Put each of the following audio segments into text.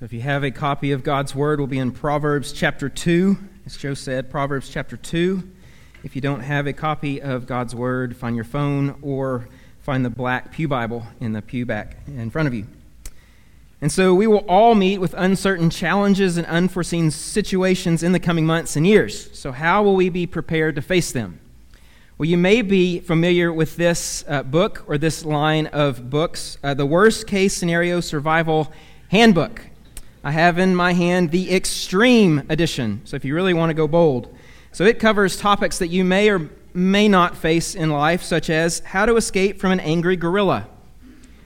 So if you have a copy of God's Word, we'll be in Proverbs chapter 2. As Joe said, Proverbs chapter 2. If you don't have a copy of God's Word, find your phone or find the black Pew Bible in the pew back in front of you. And so we will all meet with uncertain challenges and unforeseen situations in the coming months and years. So, how will we be prepared to face them? Well, you may be familiar with this uh, book or this line of books, uh, the Worst Case Scenario Survival Handbook. I have in my hand the Extreme Edition, so if you really want to go bold. So it covers topics that you may or may not face in life, such as how to escape from an angry gorilla.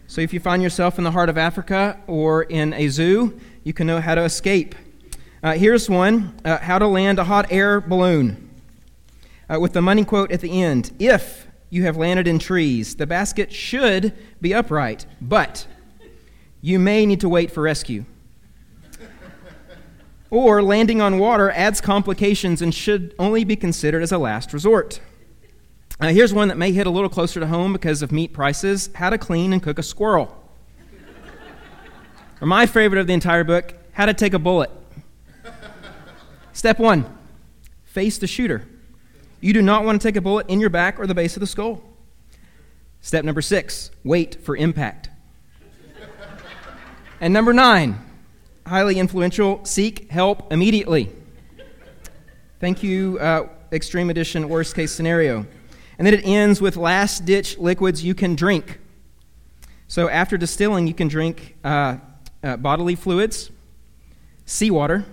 So if you find yourself in the heart of Africa or in a zoo, you can know how to escape. Uh, here's one uh, how to land a hot air balloon. Uh, with the money quote at the end If you have landed in trees, the basket should be upright, but you may need to wait for rescue or landing on water adds complications and should only be considered as a last resort. Uh, here's one that may hit a little closer to home because of meat prices how to clean and cook a squirrel. or my favorite of the entire book how to take a bullet. Step one face the shooter. You do not want to take a bullet in your back or the base of the skull. Step number six wait for impact. and number nine, highly influential, seek help immediately. Thank you, uh, Extreme Edition, worst case scenario. And then it ends with last ditch liquids you can drink. So after distilling, you can drink uh, uh, bodily fluids, seawater,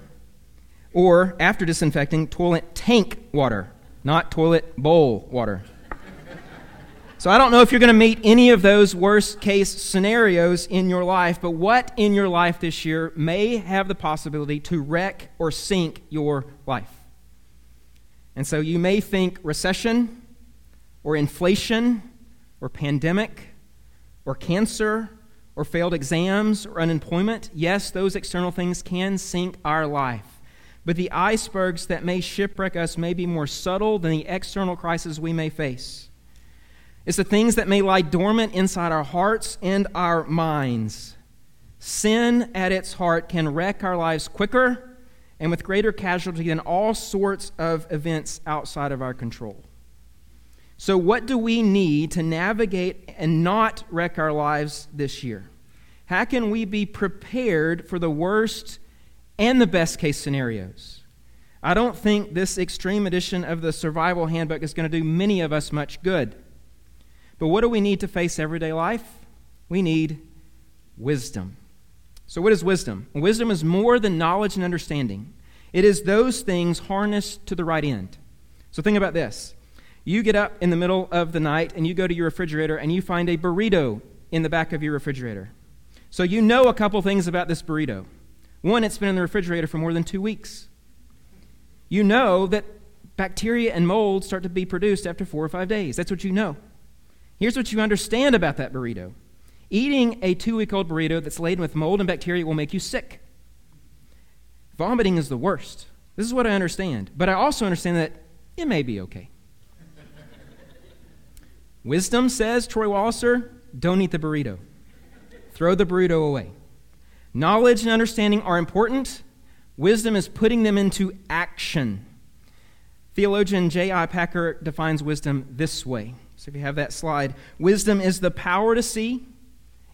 or after disinfecting, toilet tank water, not toilet bowl water. So I don't know if you're going to meet any of those worst case scenarios in your life, but what in your life this year may have the possibility to wreck or sink your life? And so you may think recession or inflation or pandemic or cancer or failed exams or unemployment. Yes, those external things can sink our life. But the icebergs that may shipwreck us may be more subtle than the external crises we may face. It's the things that may lie dormant inside our hearts and our minds. Sin at its heart can wreck our lives quicker and with greater casualty than all sorts of events outside of our control. So, what do we need to navigate and not wreck our lives this year? How can we be prepared for the worst and the best case scenarios? I don't think this extreme edition of the survival handbook is going to do many of us much good. But what do we need to face everyday life? We need wisdom. So, what is wisdom? Wisdom is more than knowledge and understanding, it is those things harnessed to the right end. So, think about this. You get up in the middle of the night and you go to your refrigerator and you find a burrito in the back of your refrigerator. So, you know a couple things about this burrito. One, it's been in the refrigerator for more than two weeks. You know that bacteria and mold start to be produced after four or five days. That's what you know. Here's what you understand about that burrito eating a two week old burrito that's laden with mold and bacteria will make you sick. Vomiting is the worst. This is what I understand. But I also understand that it may be okay. Wisdom says, Troy Walliser, don't eat the burrito. Throw the burrito away. Knowledge and understanding are important. Wisdom is putting them into action. Theologian J.I. Packer defines wisdom this way so if you have that slide, wisdom is the power to see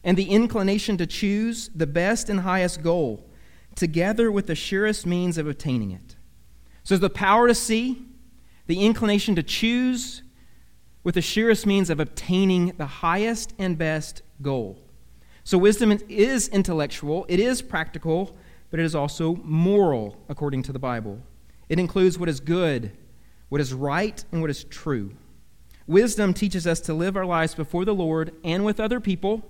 and the inclination to choose the best and highest goal, together with the surest means of obtaining it. So the power to see, the inclination to choose, with the surest means of obtaining the highest and best goal. So wisdom is intellectual, it is practical, but it is also moral, according to the Bible. It includes what is good, what is right, and what is true. Wisdom teaches us to live our lives before the Lord and with other people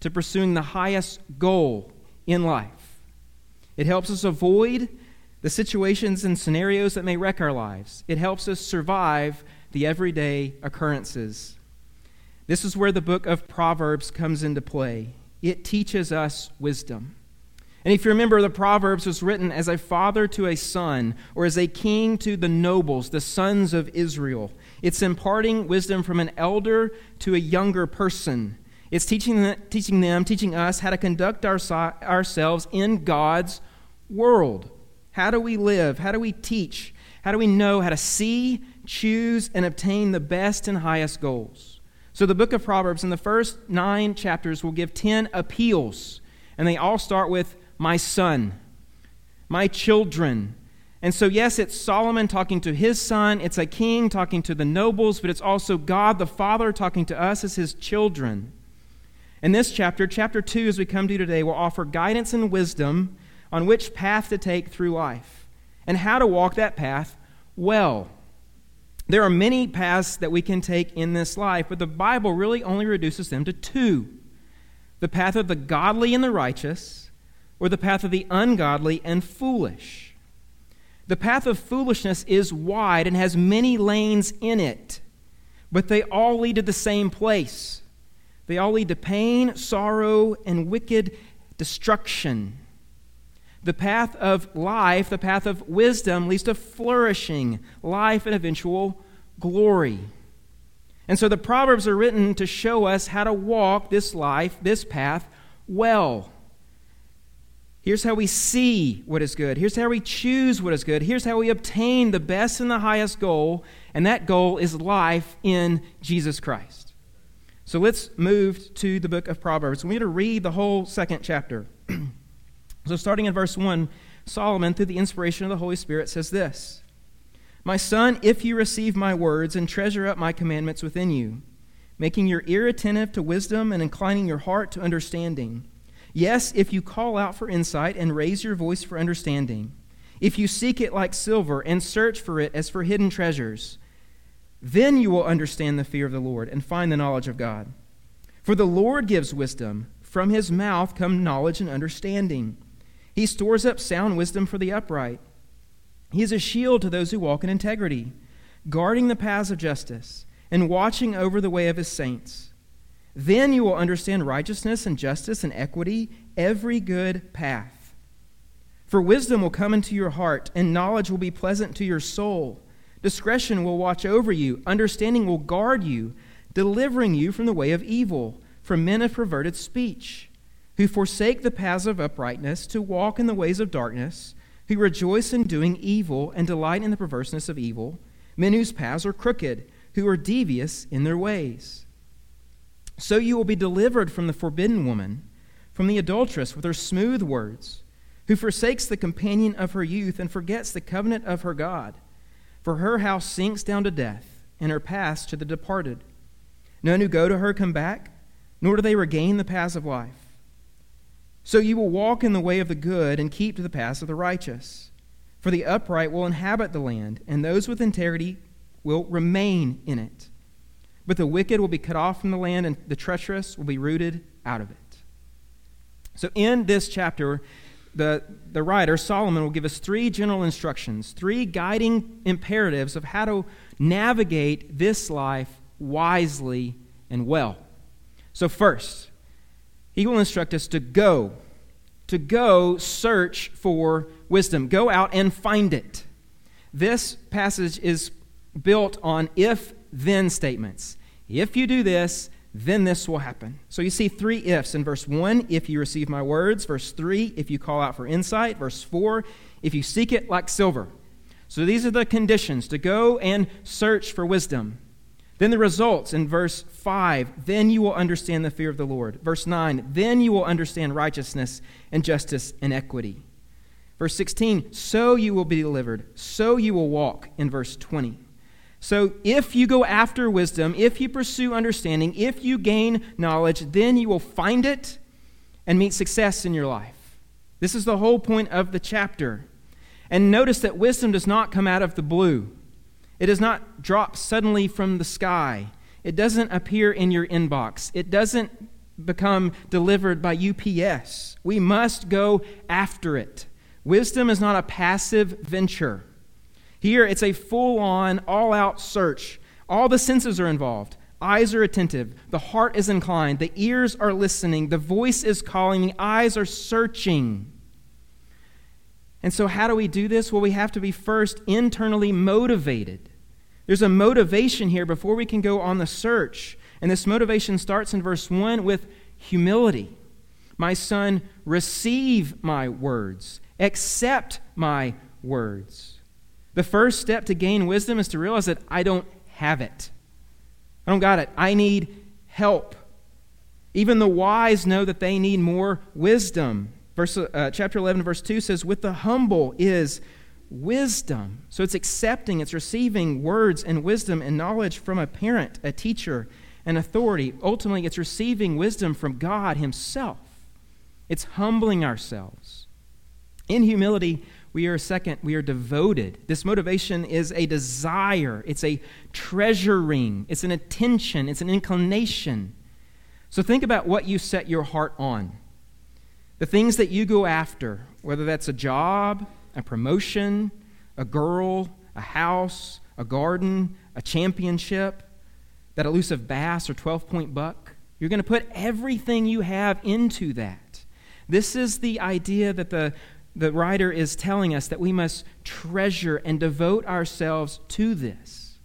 to pursuing the highest goal in life. It helps us avoid the situations and scenarios that may wreck our lives. It helps us survive the everyday occurrences. This is where the book of Proverbs comes into play. It teaches us wisdom. And if you remember, the Proverbs was written as a father to a son, or as a king to the nobles, the sons of Israel. It's imparting wisdom from an elder to a younger person. It's teaching them, teaching, them, teaching us how to conduct our, ourselves in God's world. How do we live? How do we teach? How do we know how to see, choose, and obtain the best and highest goals? So, the book of Proverbs, in the first nine chapters, will give 10 appeals, and they all start with, My son, my children. And so, yes, it's Solomon talking to his son, it's a king talking to the nobles, but it's also God the Father talking to us as his children. In this chapter, chapter 2, as we come to today, will offer guidance and wisdom on which path to take through life and how to walk that path well. There are many paths that we can take in this life, but the Bible really only reduces them to two the path of the godly and the righteous, or the path of the ungodly and foolish. The path of foolishness is wide and has many lanes in it, but they all lead to the same place. They all lead to pain, sorrow, and wicked destruction. The path of life, the path of wisdom, leads to flourishing, life, and eventual glory. And so the Proverbs are written to show us how to walk this life, this path, well. Here's how we see what is good. Here's how we choose what is good. Here's how we obtain the best and the highest goal, and that goal is life in Jesus Christ. So let's move to the book of Proverbs. We need to read the whole second chapter. So, starting in verse 1, Solomon, through the inspiration of the Holy Spirit, says this My son, if you receive my words and treasure up my commandments within you, making your ear attentive to wisdom and inclining your heart to understanding. Yes, if you call out for insight and raise your voice for understanding, if you seek it like silver and search for it as for hidden treasures, then you will understand the fear of the Lord and find the knowledge of God. For the Lord gives wisdom, from his mouth come knowledge and understanding. He stores up sound wisdom for the upright. He is a shield to those who walk in integrity, guarding the paths of justice and watching over the way of his saints. Then you will understand righteousness and justice and equity, every good path. For wisdom will come into your heart, and knowledge will be pleasant to your soul. Discretion will watch over you, understanding will guard you, delivering you from the way of evil, from men of perverted speech who forsake the paths of uprightness to walk in the ways of darkness, who rejoice in doing evil and delight in the perverseness of evil, men whose paths are crooked, who are devious in their ways. So you will be delivered from the forbidden woman, from the adulteress with her smooth words, who forsakes the companion of her youth and forgets the covenant of her God. For her house sinks down to death, and her paths to the departed. None who go to her come back, nor do they regain the paths of life. So you will walk in the way of the good and keep to the paths of the righteous. For the upright will inhabit the land, and those with integrity will remain in it. But the wicked will be cut off from the land, and the treacherous will be rooted out of it. So, in this chapter, the, the writer, Solomon, will give us three general instructions, three guiding imperatives of how to navigate this life wisely and well. So, first, he will instruct us to go, to go search for wisdom. Go out and find it. This passage is built on if then statements. If you do this, then this will happen. So you see three ifs in verse 1 if you receive my words, verse 3 if you call out for insight, verse 4 if you seek it like silver. So these are the conditions to go and search for wisdom. Then the results in verse 5 then you will understand the fear of the Lord. Verse 9 then you will understand righteousness and justice and equity. Verse 16 so you will be delivered, so you will walk in verse 20. So if you go after wisdom, if you pursue understanding, if you gain knowledge, then you will find it and meet success in your life. This is the whole point of the chapter. And notice that wisdom does not come out of the blue. It does not drop suddenly from the sky. It doesn't appear in your inbox. It doesn't become delivered by UPS. We must go after it. Wisdom is not a passive venture. Here, it's a full on, all out search. All the senses are involved. Eyes are attentive. The heart is inclined. The ears are listening. The voice is calling. The eyes are searching. And so, how do we do this? Well, we have to be first internally motivated. There's a motivation here before we can go on the search. And this motivation starts in verse 1 with humility. My son, receive my words, accept my words. The first step to gain wisdom is to realize that I don't have it. I don't got it. I need help. Even the wise know that they need more wisdom. Verse, uh, chapter 11, verse 2 says, With the humble is wisdom. So it's accepting, it's receiving words and wisdom and knowledge from a parent, a teacher, an authority. Ultimately, it's receiving wisdom from God Himself. It's humbling ourselves. In humility, we are second, we are devoted. This motivation is a desire, it's a treasuring, it's an attention, it's an inclination. So think about what you set your heart on. The things that you go after, whether that's a job, a promotion, a girl, a house, a garden, a championship, that elusive bass or 12 point buck. You're going to put everything you have into that. This is the idea that the, the writer is telling us that we must treasure and devote ourselves to this.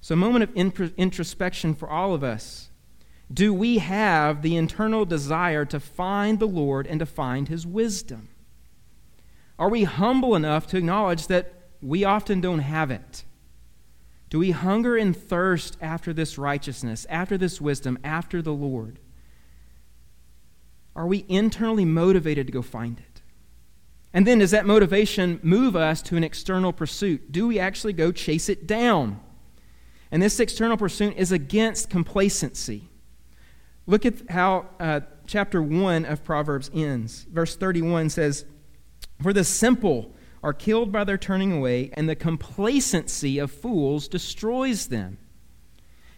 So, a moment of introspection for all of us. Do we have the internal desire to find the Lord and to find His wisdom? Are we humble enough to acknowledge that we often don't have it? Do we hunger and thirst after this righteousness, after this wisdom, after the Lord? Are we internally motivated to go find it? And then does that motivation move us to an external pursuit? Do we actually go chase it down? And this external pursuit is against complacency. Look at how uh, chapter 1 of Proverbs ends. Verse 31 says, For the simple are killed by their turning away, and the complacency of fools destroys them.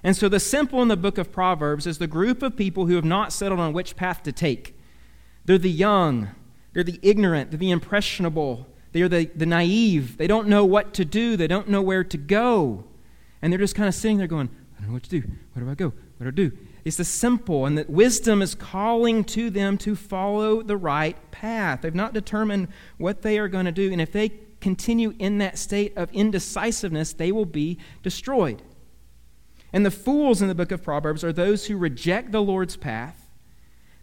And so, the simple in the book of Proverbs is the group of people who have not settled on which path to take. They're the young, they're the ignorant, they're the impressionable, they're the, the naive. They don't know what to do, they don't know where to go. And they're just kind of sitting there going, I don't know what to do. Where do I go? What do I do? It's the simple, and that wisdom is calling to them to follow the right path. They've not determined what they are going to do, and if they continue in that state of indecisiveness, they will be destroyed. And the fools in the book of Proverbs are those who reject the Lord's path.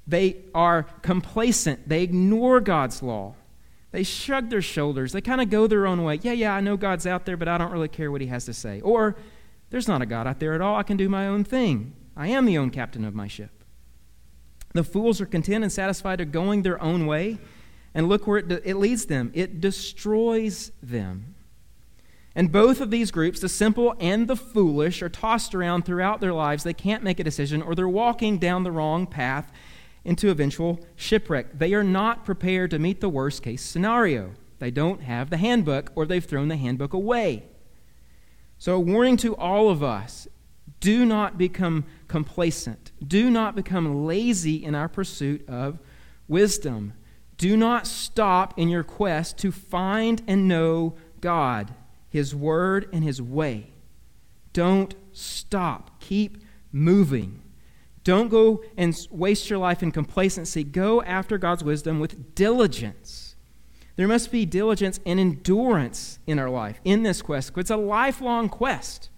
They are complacent, they ignore God's law. They shrug their shoulders. They kind of go their own way. Yeah, yeah, I know God's out there, but I don't really care what he has to say. Or, there's not a God out there at all. I can do my own thing. I am the own captain of my ship. The fools are content and satisfied of going their own way, and look where it, it leads them. It destroys them. And both of these groups, the simple and the foolish, are tossed around throughout their lives. They can't make a decision, or they're walking down the wrong path into eventual shipwreck. They are not prepared to meet the worst case scenario. They don't have the handbook, or they've thrown the handbook away. So, a warning to all of us do not become complacent. Do not become lazy in our pursuit of wisdom. Do not stop in your quest to find and know God, His Word, and His way. Don't stop. Keep moving. Don't go and waste your life in complacency. Go after God's wisdom with diligence. There must be diligence and endurance in our life, in this quest. It's a lifelong quest.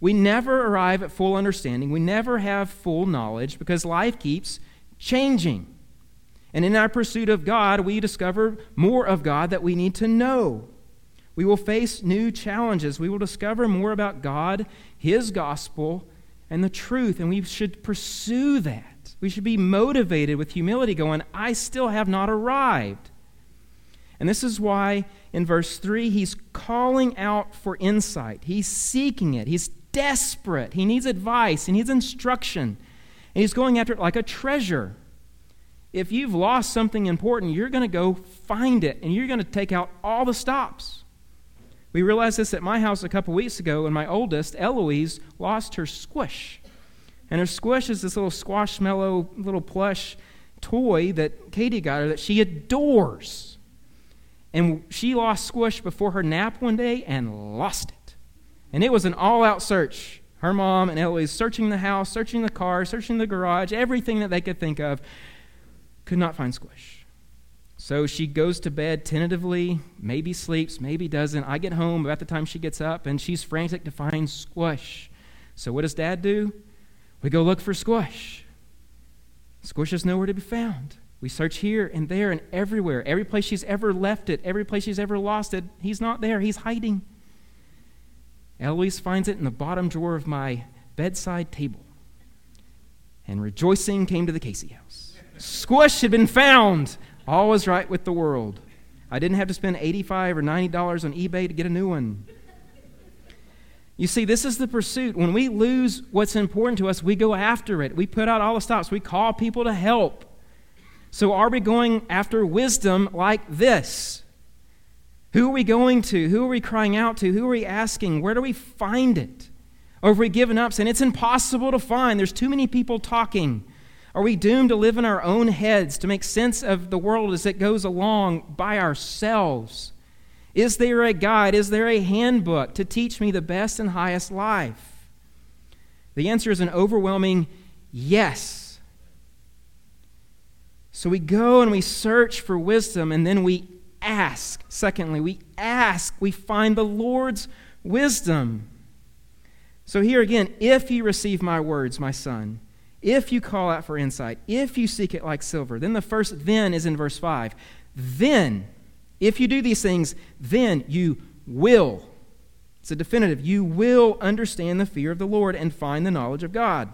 We never arrive at full understanding. We never have full knowledge because life keeps changing. And in our pursuit of God, we discover more of God that we need to know. We will face new challenges. We will discover more about God, His gospel, and the truth, and we should pursue that. We should be motivated with humility, going, I still have not arrived. And this is why in verse 3, he's calling out for insight. He's seeking it. He's desperate. He needs advice, he needs instruction. And he's going after it like a treasure. If you've lost something important, you're going to go find it and you're going to take out all the stops. We realized this at my house a couple weeks ago when my oldest, Eloise, lost her squish. And her squish is this little Squishmallow, little plush toy that Katie got her that she adores. And she lost squish before her nap one day and lost it. And it was an all out search. Her mom and Eloise searching the house, searching the car, searching the garage, everything that they could think of. Could not find Squish. So she goes to bed tentatively, maybe sleeps, maybe doesn't. I get home about the time she gets up, and she's frantic to find Squish. So what does dad do? We go look for Squish. Squish is nowhere to be found. We search here and there and everywhere. Every place she's ever left it, every place she's ever lost it, he's not there. He's hiding. Eloise finds it in the bottom drawer of my bedside table. And rejoicing came to the Casey house. Squish had been found. All was right with the world. I didn't have to spend 85 or $90 on eBay to get a new one. You see, this is the pursuit. When we lose what's important to us, we go after it. We put out all the stops. We call people to help. So, are we going after wisdom like this? Who are we going to? Who are we crying out to? Who are we asking? Where do we find it? Or have we given up saying it's impossible to find? There's too many people talking. Are we doomed to live in our own heads, to make sense of the world as it goes along by ourselves? Is there a guide? Is there a handbook to teach me the best and highest life? The answer is an overwhelming yes. So we go and we search for wisdom, and then we ask. Secondly, we ask, we find the Lord's wisdom. So here again, if you receive my words, my son, if you call out for insight, if you seek it like silver, then the first then is in verse 5. Then, if you do these things, then you will. It's a definitive. You will understand the fear of the Lord and find the knowledge of God.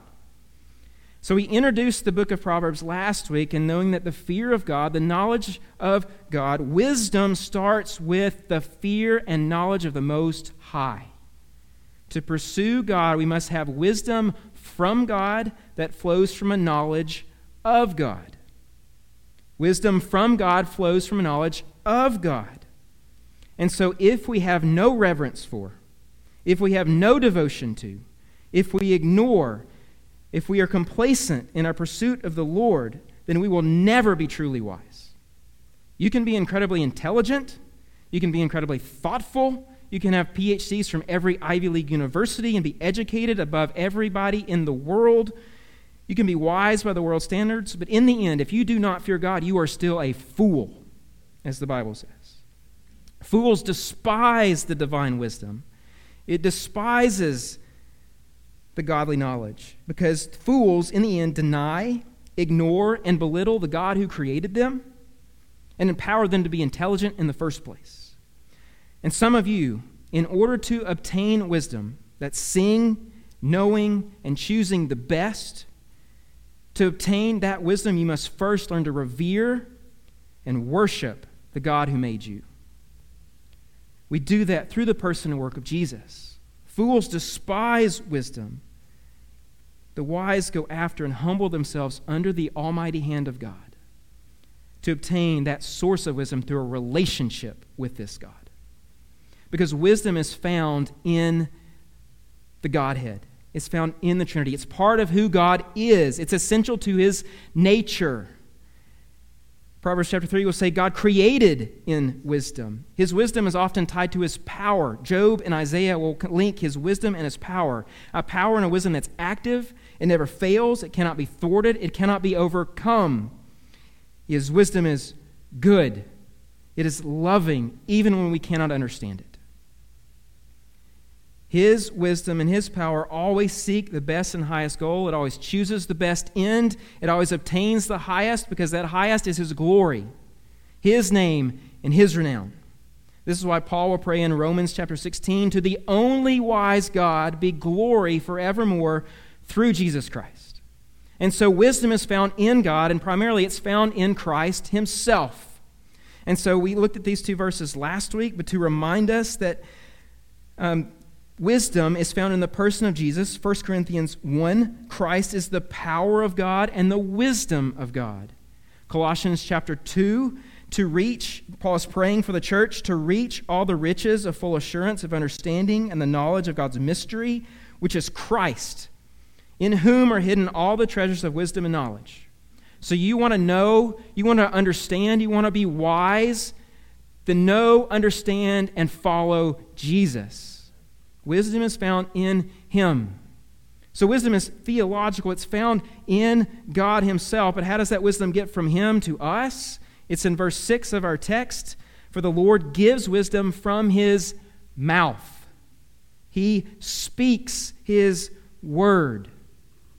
So we introduced the book of Proverbs last week, and knowing that the fear of God, the knowledge of God, wisdom starts with the fear and knowledge of the Most High. To pursue God, we must have wisdom from God that flows from a knowledge of God. Wisdom from God flows from a knowledge of God. And so, if we have no reverence for, if we have no devotion to, if we ignore, if we are complacent in our pursuit of the Lord, then we will never be truly wise. You can be incredibly intelligent, you can be incredibly thoughtful, you can have PhDs from every Ivy League university and be educated above everybody in the world. You can be wise by the world's standards, but in the end, if you do not fear God, you are still a fool, as the Bible says. Fools despise the divine wisdom, it despises the godly knowledge. Because fools, in the end, deny, ignore, and belittle the God who created them and empower them to be intelligent in the first place. And some of you, in order to obtain wisdom, that seeing, knowing, and choosing the best, to obtain that wisdom, you must first learn to revere and worship the God who made you. We do that through the person and work of Jesus. Fools despise wisdom the wise go after and humble themselves under the almighty hand of God to obtain that source of wisdom through a relationship with this God. Because wisdom is found in the Godhead, it's found in the Trinity. It's part of who God is, it's essential to his nature. Proverbs chapter 3 will say God created in wisdom. His wisdom is often tied to his power. Job and Isaiah will link his wisdom and his power. A power and a wisdom that's active, it never fails, it cannot be thwarted, it cannot be overcome. His wisdom is good, it is loving, even when we cannot understand it. His wisdom and His power always seek the best and highest goal. It always chooses the best end. It always obtains the highest because that highest is His glory, His name, and His renown. This is why Paul will pray in Romans chapter 16 to the only wise God be glory forevermore through Jesus Christ. And so wisdom is found in God, and primarily it's found in Christ Himself. And so we looked at these two verses last week, but to remind us that. Um, Wisdom is found in the person of Jesus. 1 Corinthians 1 Christ is the power of God and the wisdom of God. Colossians chapter 2 to reach, Paul is praying for the church to reach all the riches of full assurance of understanding and the knowledge of God's mystery, which is Christ, in whom are hidden all the treasures of wisdom and knowledge. So you want to know, you want to understand, you want to be wise, then know, understand, and follow Jesus. Wisdom is found in Him. So, wisdom is theological, it's found in God Himself. But how does that wisdom get from Him to us? It's in verse 6 of our text. For the Lord gives wisdom from His mouth, He speaks His word.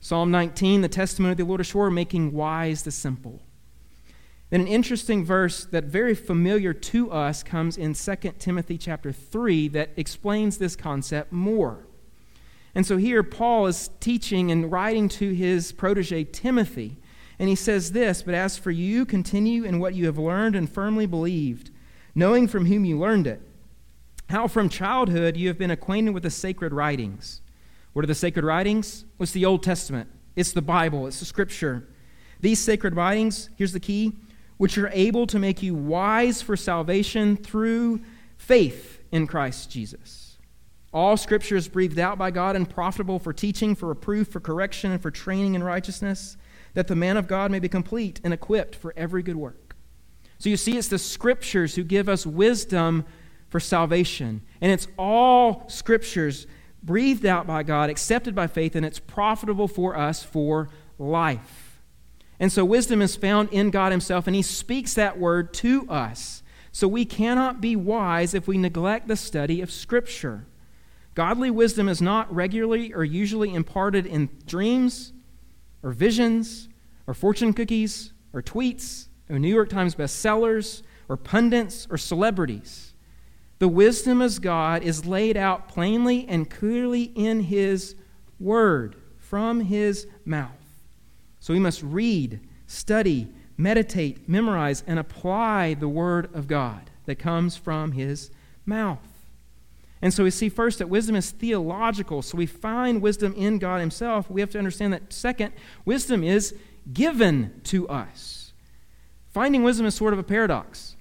Psalm 19, the testimony of the Lord is sure, making wise the simple. Then an interesting verse that very familiar to us comes in 2 Timothy chapter 3 that explains this concept more. And so here Paul is teaching and writing to his protege Timothy. And he says this, but as for you, continue in what you have learned and firmly believed, knowing from whom you learned it, how from childhood you have been acquainted with the sacred writings. What are the sacred writings? What's the Old Testament? It's the Bible, it's the scripture. These sacred writings, here's the key which are able to make you wise for salvation through faith in Christ Jesus. All scripture is breathed out by God and profitable for teaching, for reproof, for correction, and for training in righteousness, that the man of God may be complete and equipped for every good work. So you see, it's the scriptures who give us wisdom for salvation. And it's all scriptures breathed out by God, accepted by faith, and it's profitable for us for life. And so wisdom is found in God Himself, and He speaks that word to us. So we cannot be wise if we neglect the study of Scripture. Godly wisdom is not regularly or usually imparted in dreams or visions or fortune cookies or tweets or New York Times bestsellers or pundits or celebrities. The wisdom of God is laid out plainly and clearly in His Word from His mouth. So we must read, study, meditate, memorize, and apply the Word of God that comes from His mouth. And so we see first that wisdom is theological. So we find wisdom in God Himself. We have to understand that, second, wisdom is given to us. Finding wisdom is sort of a paradox.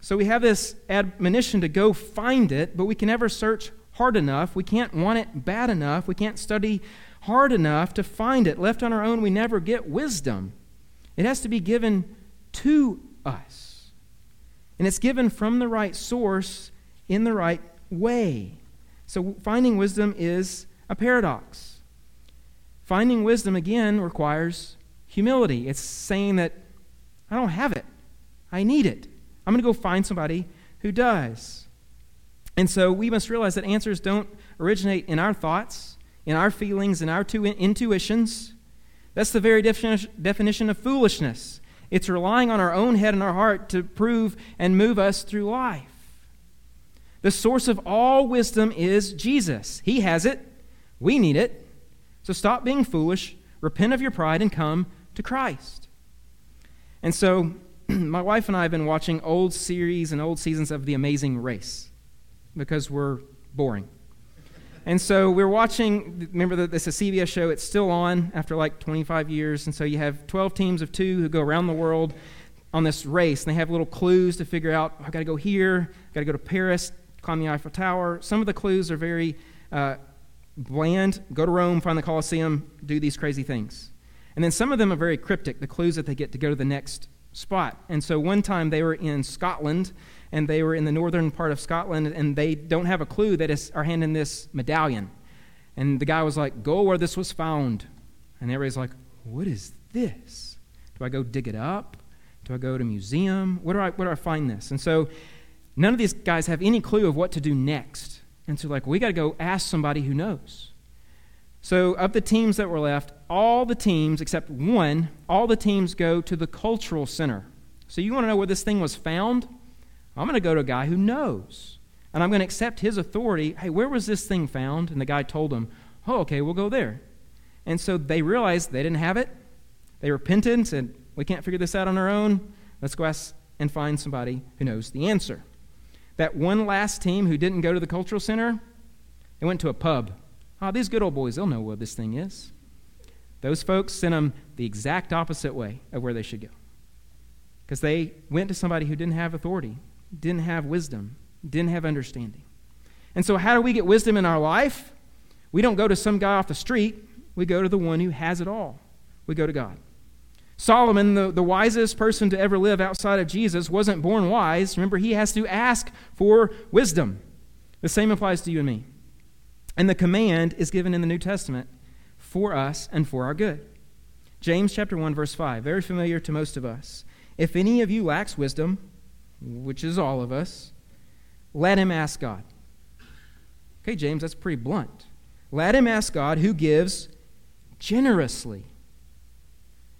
So we have this admonition to go find it, but we can never search hard enough. We can't want it bad enough. We can't study hard enough to find it. Left on our own, we never get wisdom. It has to be given to us. And it's given from the right source in the right way. So finding wisdom is a paradox. Finding wisdom, again, requires humility. It's saying that I don't have it, I need it. I'm going to go find somebody who does. And so we must realize that answers don't originate in our thoughts in our feelings and our intuitions. That's the very definition of foolishness. It's relying on our own head and our heart to prove and move us through life. The source of all wisdom is Jesus. He has it. We need it. So stop being foolish, repent of your pride, and come to Christ. And so, my wife and I have been watching old series and old seasons of The Amazing Race because we're boring. And so we're watching, remember that this is a CBS show, it's still on after like 25 years. And so you have 12 teams of two who go around the world on this race. And they have little clues to figure out, I've got to go here, I've got to go to Paris, climb the Eiffel Tower. Some of the clues are very uh, bland. Go to Rome, find the Colosseum, do these crazy things. And then some of them are very cryptic, the clues that they get to go to the next spot. And so one time they were in Scotland and they were in the northern part of Scotland, and they don't have a clue that is, are handing this medallion. And the guy was like, Go where this was found. And everybody's like, What is this? Do I go dig it up? Do I go to a museum? Where do I, where do I find this? And so none of these guys have any clue of what to do next. And so, like, we got to go ask somebody who knows. So, of the teams that were left, all the teams, except one, all the teams go to the cultural center. So, you want to know where this thing was found? I'm going to go to a guy who knows. And I'm going to accept his authority. Hey, where was this thing found? And the guy told them, Oh, okay, we'll go there. And so they realized they didn't have it. They repented and said, We can't figure this out on our own. Let's go ask and find somebody who knows the answer. That one last team who didn't go to the cultural center, they went to a pub. Oh, these good old boys, they'll know what this thing is. Those folks sent them the exact opposite way of where they should go. Because they went to somebody who didn't have authority, didn't have wisdom, didn't have understanding. And so, how do we get wisdom in our life? We don't go to some guy off the street, we go to the one who has it all. We go to God. Solomon, the, the wisest person to ever live outside of Jesus, wasn't born wise. Remember, he has to ask for wisdom. The same applies to you and me. And the command is given in the New Testament for us and for our good. James chapter 1 verse 5, very familiar to most of us. If any of you lacks wisdom, which is all of us, let him ask God. Okay, James, that's pretty blunt. Let him ask God who gives generously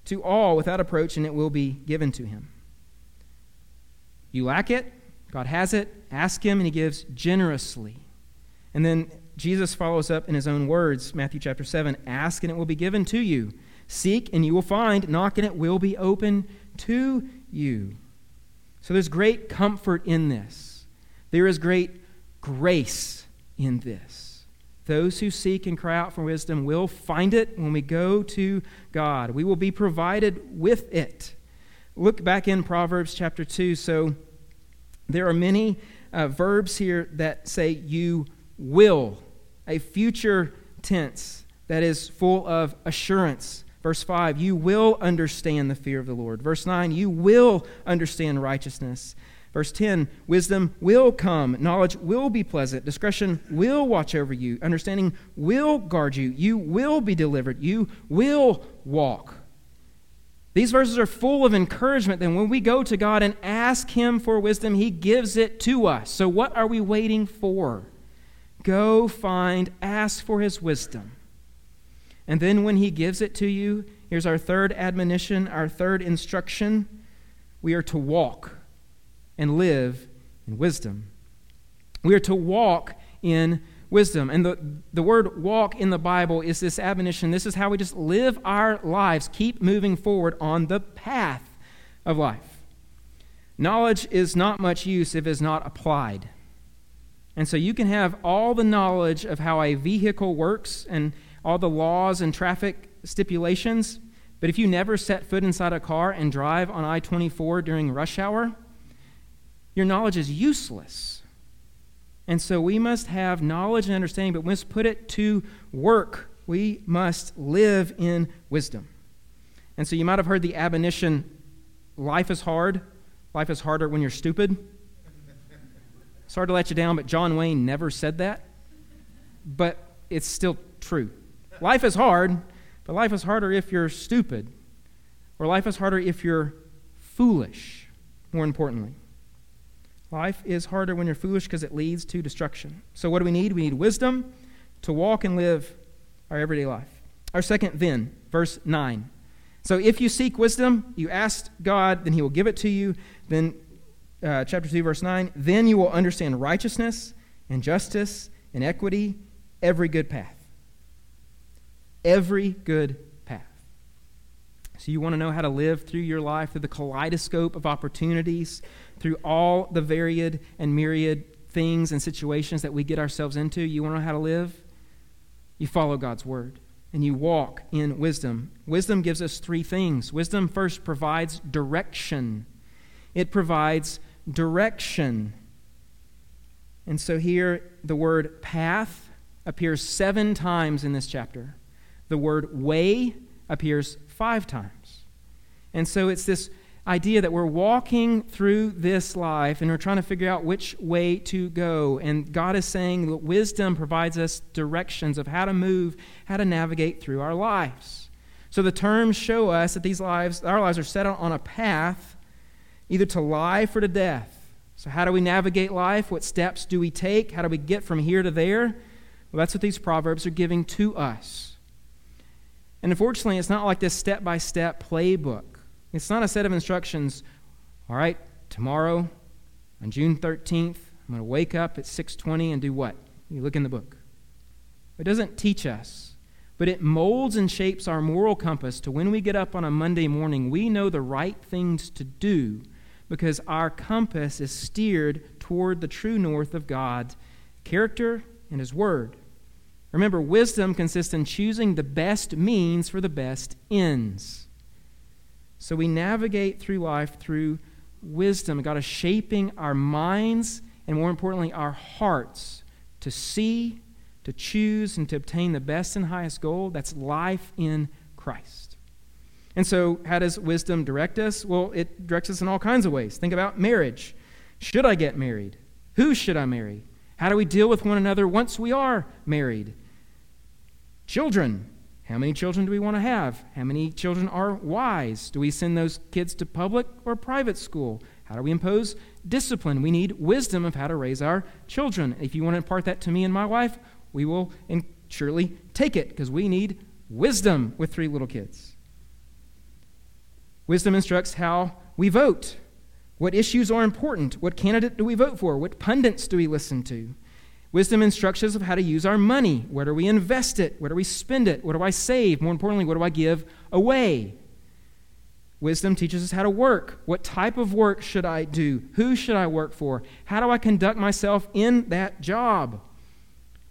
to all without approach, and it will be given to him. You lack it, God has it, ask him, and he gives generously. And then Jesus follows up in his own words, Matthew chapter 7 Ask, and it will be given to you. Seek, and you will find. Knock, and it will be open to you. So there's great comfort in this. There is great grace in this. Those who seek and cry out for wisdom will find it when we go to God. We will be provided with it. Look back in Proverbs chapter 2. So there are many uh, verbs here that say you will, a future tense that is full of assurance. Verse 5, you will understand the fear of the Lord. Verse 9, you will understand righteousness. Verse 10 Wisdom will come, knowledge will be pleasant, discretion will watch over you, understanding will guard you, you will be delivered, you will walk. These verses are full of encouragement that when we go to God and ask Him for wisdom, He gives it to us. So, what are we waiting for? Go find, ask for His wisdom. And then, when He gives it to you, here's our third admonition, our third instruction we are to walk and live in wisdom. We are to walk in wisdom. And the, the word walk in the Bible is this admonition. This is how we just live our lives, keep moving forward on the path of life. Knowledge is not much use if it's not applied. And so you can have all the knowledge of how a vehicle works and all the laws and traffic stipulations, but if you never set foot inside a car and drive on I 24 during rush hour, your knowledge is useless. And so we must have knowledge and understanding, but we must put it to work. We must live in wisdom. And so you might have heard the admonition life is hard. Life is harder when you're stupid. Hard to let you down, but John Wayne never said that. But it's still true. Life is hard, but life is harder if you're stupid, or life is harder if you're foolish, more importantly. Life is harder when you're foolish because it leads to destruction. So, what do we need? We need wisdom to walk and live our everyday life. Our second then, verse 9. So, if you seek wisdom, you ask God, then He will give it to you. Then, uh, chapter 2, verse 9, then you will understand righteousness and justice and equity, every good path. Every good path. So, you want to know how to live through your life through the kaleidoscope of opportunities through all the varied and myriad things and situations that we get ourselves into, you want to know how to live? You follow God's word and you walk in wisdom. Wisdom gives us three things. Wisdom first provides direction, it provides direction. And so here, the word path appears seven times in this chapter. The word way appears five times. And so it's this idea that we're walking through this life and we're trying to figure out which way to go. And God is saying that wisdom provides us directions of how to move, how to navigate through our lives. So the terms show us that these lives, our lives are set on a path either to life or to death. So, how do we navigate life? What steps do we take? How do we get from here to there? Well, that's what these proverbs are giving to us. And unfortunately, it's not like this step by step playbook. It's not a set of instructions. All right, tomorrow on June 13th, I'm going to wake up at 6:20 and do what? You look in the book. It doesn't teach us, but it molds and shapes our moral compass to when we get up on a Monday morning, we know the right things to do because our compass is steered toward the true north of God's character and his word. Remember, wisdom consists in choosing the best means for the best ends. So we navigate through life through wisdom. God is shaping our minds and, more importantly, our hearts to see, to choose, and to obtain the best and highest goal that's life in Christ. And so, how does wisdom direct us? Well, it directs us in all kinds of ways. Think about marriage. Should I get married? Who should I marry? How do we deal with one another once we are married? Children. How many children do we want to have? How many children are wise? Do we send those kids to public or private school? How do we impose discipline? We need wisdom of how to raise our children. If you want to impart that to me and my wife, we will surely take it because we need wisdom with three little kids. Wisdom instructs how we vote. What issues are important? What candidate do we vote for? What pundits do we listen to? Wisdom instructs us of how to use our money. Where do we invest it? Where do we spend it? What do I save? More importantly, what do I give away? Wisdom teaches us how to work. What type of work should I do? Who should I work for? How do I conduct myself in that job?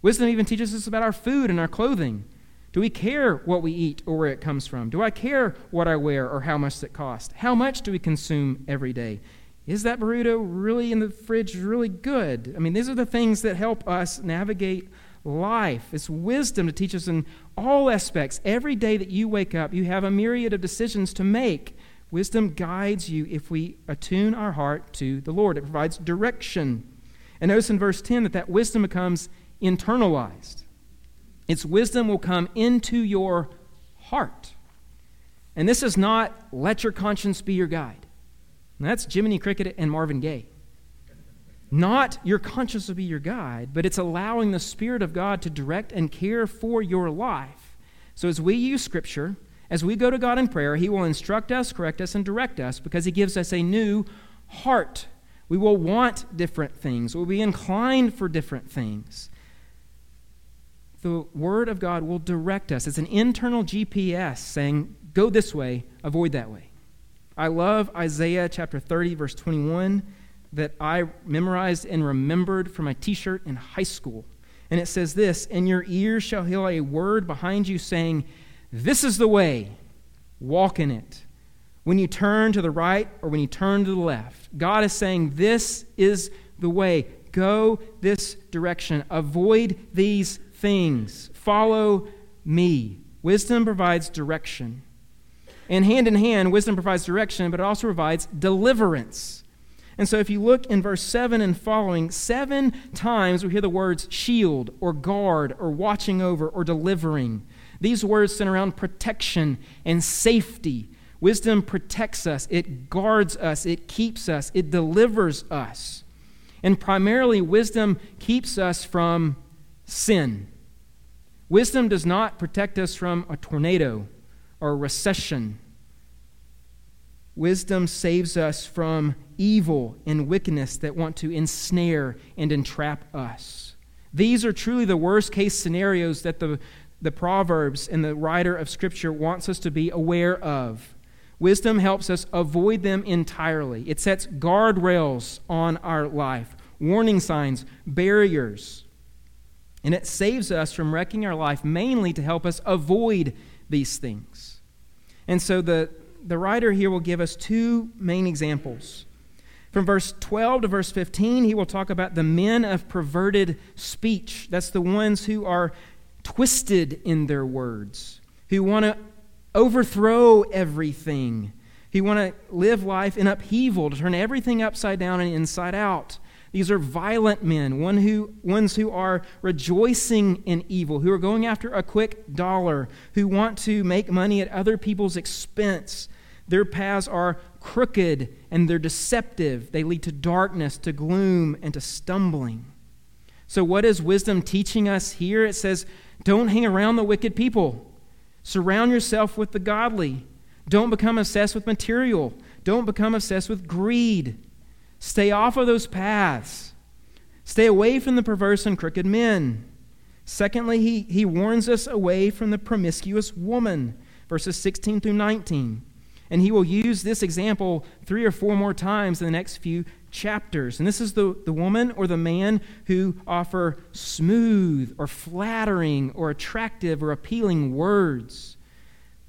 Wisdom even teaches us about our food and our clothing. Do we care what we eat or where it comes from? Do I care what I wear or how much it costs? How much do we consume every day? Is that burrito really in the fridge really good? I mean, these are the things that help us navigate life. It's wisdom to teach us in all aspects. Every day that you wake up, you have a myriad of decisions to make. Wisdom guides you if we attune our heart to the Lord. It provides direction. And notice in verse 10 that that wisdom becomes internalized. Its wisdom will come into your heart. And this is not let your conscience be your guide. That's Jiminy Cricket and Marvin Gaye. Not your conscience will be your guide, but it's allowing the Spirit of God to direct and care for your life. So as we use Scripture, as we go to God in prayer, He will instruct us, correct us, and direct us because He gives us a new heart. We will want different things, we'll be inclined for different things the Word of God will direct us. It's an internal GPS saying, go this way, avoid that way. I love Isaiah chapter 30, verse 21, that I memorized and remembered from my t shirt in high school. And it says this And your ears shall hear a word behind you saying, This is the way, walk in it. When you turn to the right or when you turn to the left, God is saying, This is the way. Go this direction. Avoid these things. Follow me. Wisdom provides direction. And hand in hand, wisdom provides direction, but it also provides deliverance. And so if you look in verse 7 and following, seven times we hear the words shield or guard or watching over or delivering. These words center around protection and safety. Wisdom protects us, it guards us, it keeps us, it delivers us. And primarily, wisdom keeps us from sin. Wisdom does not protect us from a tornado or recession. Wisdom saves us from evil and wickedness that want to ensnare and entrap us. These are truly the worst case scenarios that the, the Proverbs and the writer of Scripture wants us to be aware of. Wisdom helps us avoid them entirely. It sets guardrails on our life, warning signs, barriers. And it saves us from wrecking our life mainly to help us avoid these things. And so the, the writer here will give us two main examples. From verse 12 to verse 15, he will talk about the men of perverted speech. That's the ones who are twisted in their words, who want to overthrow everything, who want to live life in upheaval, to turn everything upside down and inside out. These are violent men, one who, ones who are rejoicing in evil, who are going after a quick dollar, who want to make money at other people's expense. Their paths are crooked and they're deceptive. They lead to darkness, to gloom, and to stumbling. So, what is wisdom teaching us here? It says, don't hang around the wicked people. Surround yourself with the godly. Don't become obsessed with material. Don't become obsessed with greed. Stay off of those paths. Stay away from the perverse and crooked men. Secondly, he, he warns us away from the promiscuous woman, verses 16 through 19. And he will use this example three or four more times in the next few chapters. And this is the, the woman or the man who offer smooth or flattering or attractive or appealing words.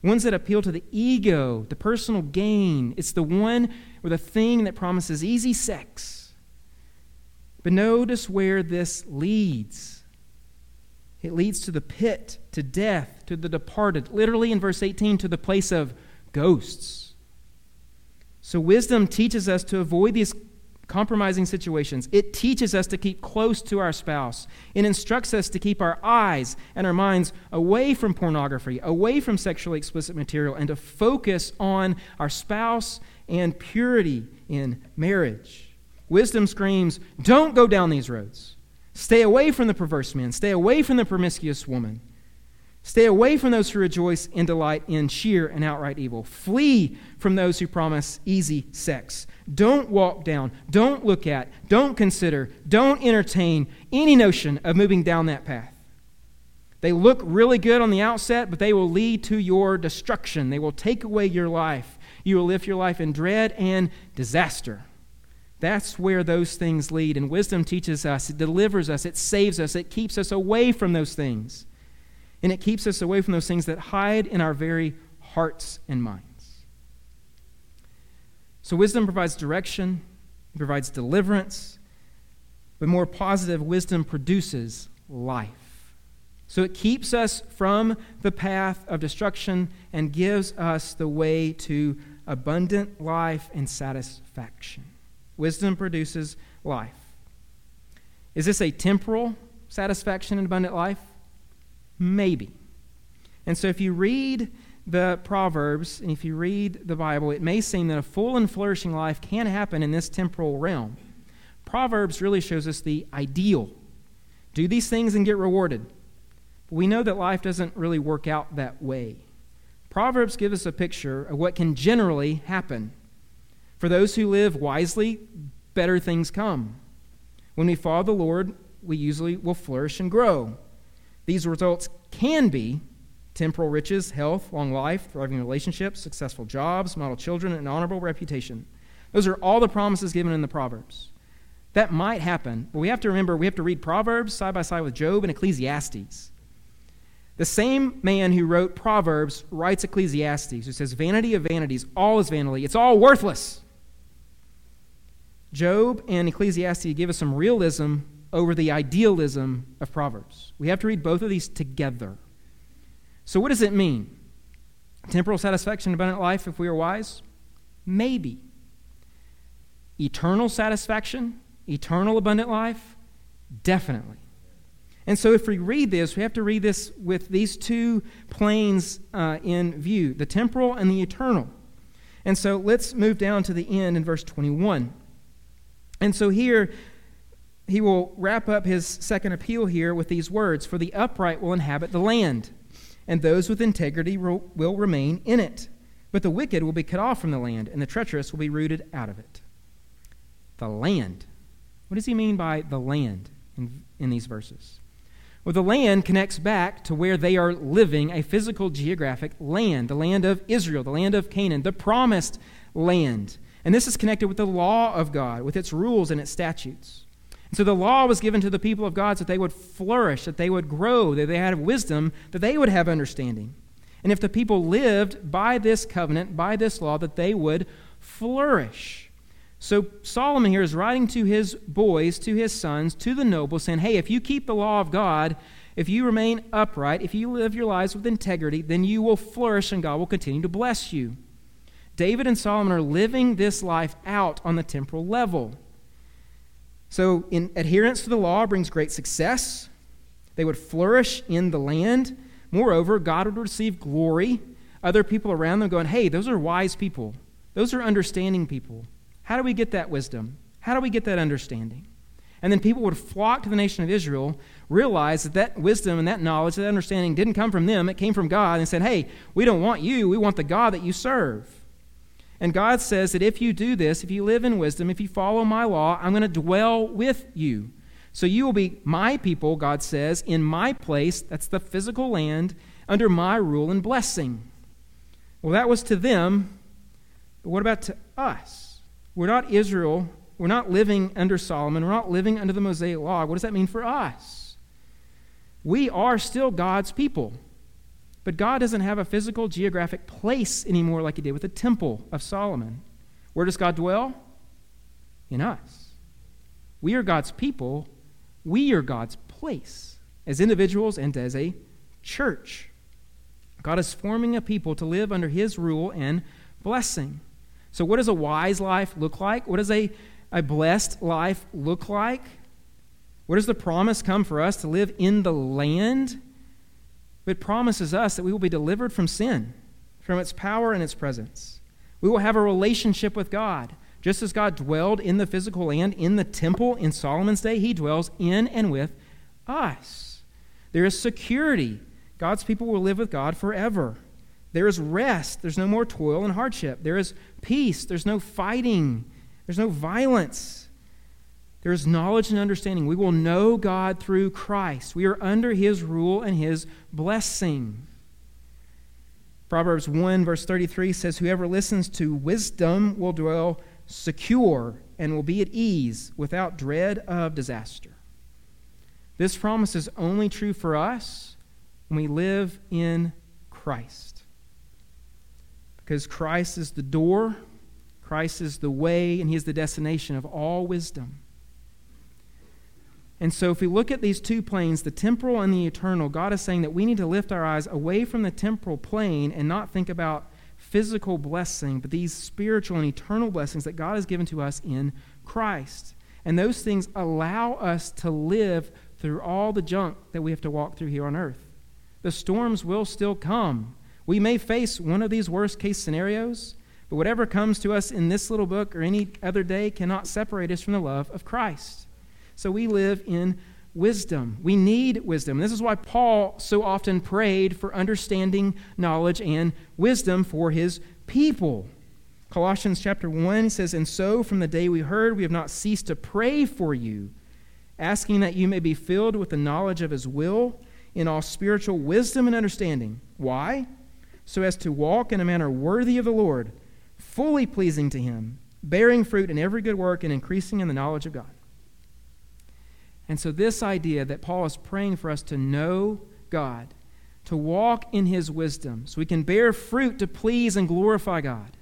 Ones that appeal to the ego, the personal gain. It's the one or the thing that promises easy sex. But notice where this leads. It leads to the pit, to death, to the departed. Literally in verse 18, to the place of ghosts. So wisdom teaches us to avoid these compromising situations. It teaches us to keep close to our spouse. It instructs us to keep our eyes and our minds away from pornography, away from sexually explicit material, and to focus on our spouse and purity in marriage. Wisdom screams, don't go down these roads. Stay away from the perverse man. Stay away from the promiscuous woman. Stay away from those who rejoice and delight in sheer and outright evil. Flee from those who promise easy sex. Don't walk down, don't look at, don't consider, don't entertain any notion of moving down that path. They look really good on the outset, but they will lead to your destruction. They will take away your life. You will live your life in dread and disaster. That's where those things lead. And wisdom teaches us, it delivers us, it saves us, it keeps us away from those things. And it keeps us away from those things that hide in our very hearts and minds. So, wisdom provides direction, it provides deliverance, but more positive, wisdom produces life. So, it keeps us from the path of destruction and gives us the way to abundant life and satisfaction. Wisdom produces life. Is this a temporal satisfaction and abundant life? Maybe. And so if you read the Proverbs and if you read the Bible, it may seem that a full and flourishing life can happen in this temporal realm. Proverbs really shows us the ideal. Do these things and get rewarded. But we know that life doesn't really work out that way. Proverbs give us a picture of what can generally happen. For those who live wisely, better things come. When we follow the Lord, we usually will flourish and grow. These results can be temporal riches, health, long life, thriving relationships, successful jobs, model children, and honorable reputation. Those are all the promises given in the Proverbs. That might happen, but we have to remember we have to read Proverbs side by side with Job and Ecclesiastes. The same man who wrote Proverbs writes Ecclesiastes, who says, Vanity of vanities, all is vanity, it's all worthless. Job and Ecclesiastes give us some realism over the idealism of Proverbs. We have to read both of these together. So, what does it mean? Temporal satisfaction, abundant life if we are wise? Maybe. Eternal satisfaction, eternal abundant life? Definitely. And so, if we read this, we have to read this with these two planes uh, in view the temporal and the eternal. And so, let's move down to the end in verse 21. And so, here, he will wrap up his second appeal here with these words For the upright will inhabit the land, and those with integrity will, remain in it. But the wicked will be cut off from the land, and the treacherous will be rooted out of it. The land. What does he mean by the land in, in these verses? Well, the land connects back to where they are living, a physical geographic land, the land of Israel, the land of Canaan, the promised land. And this is connected with the law of God, with its rules and its statutes. And so the law was given to the people of God so that they would flourish, that they would grow, that they had wisdom, that they would have understanding. And if the people lived by this covenant, by this law, that they would flourish. So Solomon here is writing to his boys, to his sons, to the nobles, saying, Hey, if you keep the law of God, if you remain upright, if you live your lives with integrity, then you will flourish and God will continue to bless you. David and Solomon are living this life out on the temporal level. So, in adherence to the law brings great success. They would flourish in the land. Moreover, God would receive glory. Other people around them going, hey, those are wise people. Those are understanding people. How do we get that wisdom? How do we get that understanding? And then people would flock to the nation of Israel, realize that that wisdom and that knowledge, that understanding didn't come from them, it came from God, and said, hey, we don't want you, we want the God that you serve. And God says that if you do this, if you live in wisdom, if you follow my law, I'm going to dwell with you. So you will be my people, God says, in my place, that's the physical land, under my rule and blessing. Well, that was to them, but what about to us? We're not Israel. We're not living under Solomon. We're not living under the Mosaic law. What does that mean for us? We are still God's people. But God doesn't have a physical geographic place anymore like he did with the temple of Solomon. Where does God dwell? In us. We are God's people. We are God's place as individuals and as a church. God is forming a people to live under his rule and blessing. So, what does a wise life look like? What does a, a blessed life look like? Where does the promise come for us to live in the land but promises us that we will be delivered from sin, from its power and its presence. We will have a relationship with God. Just as God dwelled in the physical land, in the temple in Solomon's day, he dwells in and with us. There is security God's people will live with God forever. There is rest. There's no more toil and hardship. There is peace. There's no fighting. There's no violence. There is knowledge and understanding. We will know God through Christ. We are under his rule and his blessing. Proverbs 1, verse 33 says, Whoever listens to wisdom will dwell secure and will be at ease without dread of disaster. This promise is only true for us when we live in Christ. Because Christ is the door, Christ is the way, and He is the destination of all wisdom. And so, if we look at these two planes, the temporal and the eternal, God is saying that we need to lift our eyes away from the temporal plane and not think about physical blessing, but these spiritual and eternal blessings that God has given to us in Christ. And those things allow us to live through all the junk that we have to walk through here on earth. The storms will still come. We may face one of these worst case scenarios, but whatever comes to us in this little book or any other day cannot separate us from the love of Christ. So we live in wisdom. We need wisdom. This is why Paul so often prayed for understanding, knowledge, and wisdom for his people. Colossians chapter 1 says, And so from the day we heard, we have not ceased to pray for you, asking that you may be filled with the knowledge of his will in all spiritual wisdom and understanding. Why? So as to walk in a manner worthy of the Lord, fully pleasing to him, bearing fruit in every good work and increasing in the knowledge of God. And so, this idea that Paul is praying for us to know God, to walk in his wisdom, so we can bear fruit to please and glorify God.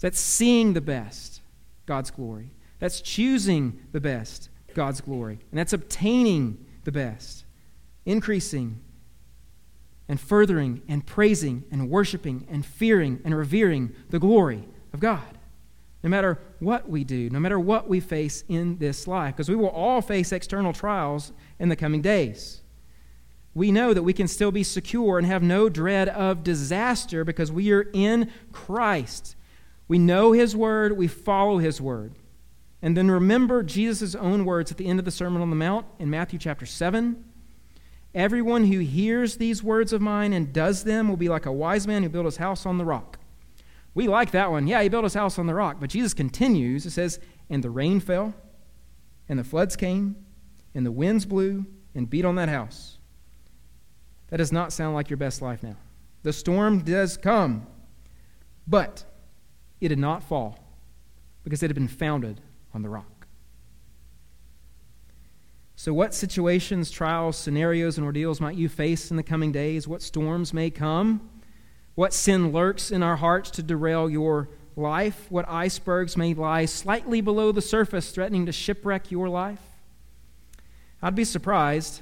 That's seeing the best, God's glory. That's choosing the best, God's glory. And that's obtaining the best, increasing and furthering and praising and worshiping and fearing and revering the glory of God no matter what we do, no matter what we face in this life, because we will all face external trials in the coming days. We know that we can still be secure and have no dread of disaster because we are in Christ. We know His Word, we follow His Word. And then remember Jesus' own words at the end of the Sermon on the Mount in Matthew chapter 7. Everyone who hears these words of mine and does them will be like a wise man who built his house on the rock. We like that one. Yeah, he built his house on the rock. But Jesus continues. It says, And the rain fell, and the floods came, and the winds blew and beat on that house. That does not sound like your best life now. The storm does come, but it did not fall because it had been founded on the rock. So, what situations, trials, scenarios, and ordeals might you face in the coming days? What storms may come? What sin lurks in our hearts to derail your life? What icebergs may lie slightly below the surface, threatening to shipwreck your life? I'd be surprised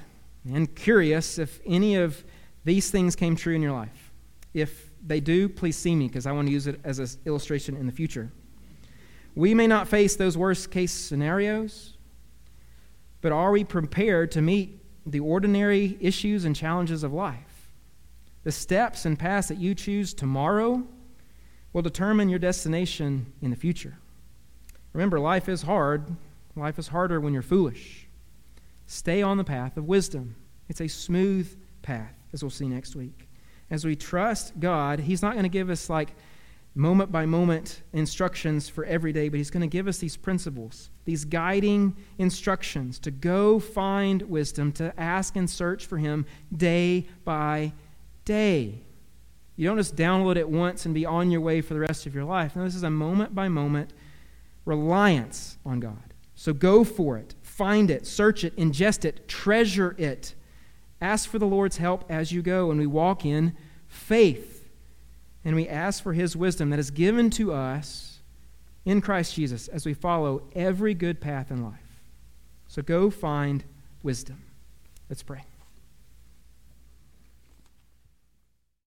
and curious if any of these things came true in your life. If they do, please see me because I want to use it as an illustration in the future. We may not face those worst case scenarios, but are we prepared to meet the ordinary issues and challenges of life? The steps and paths that you choose tomorrow will determine your destination in the future. Remember, life is hard. Life is harder when you're foolish. Stay on the path of wisdom. It's a smooth path, as we'll see next week. As we trust God, He's not going to give us like moment by moment instructions for every day, but He's going to give us these principles, these guiding instructions to go find wisdom, to ask and search for Him day by day. You don't just download it once and be on your way for the rest of your life. No, this is a moment by moment reliance on God. So go for it. Find it, search it, ingest it, treasure it. Ask for the Lord's help as you go, and we walk in faith. And we ask for His wisdom that is given to us in Christ Jesus as we follow every good path in life. So go find wisdom. Let's pray.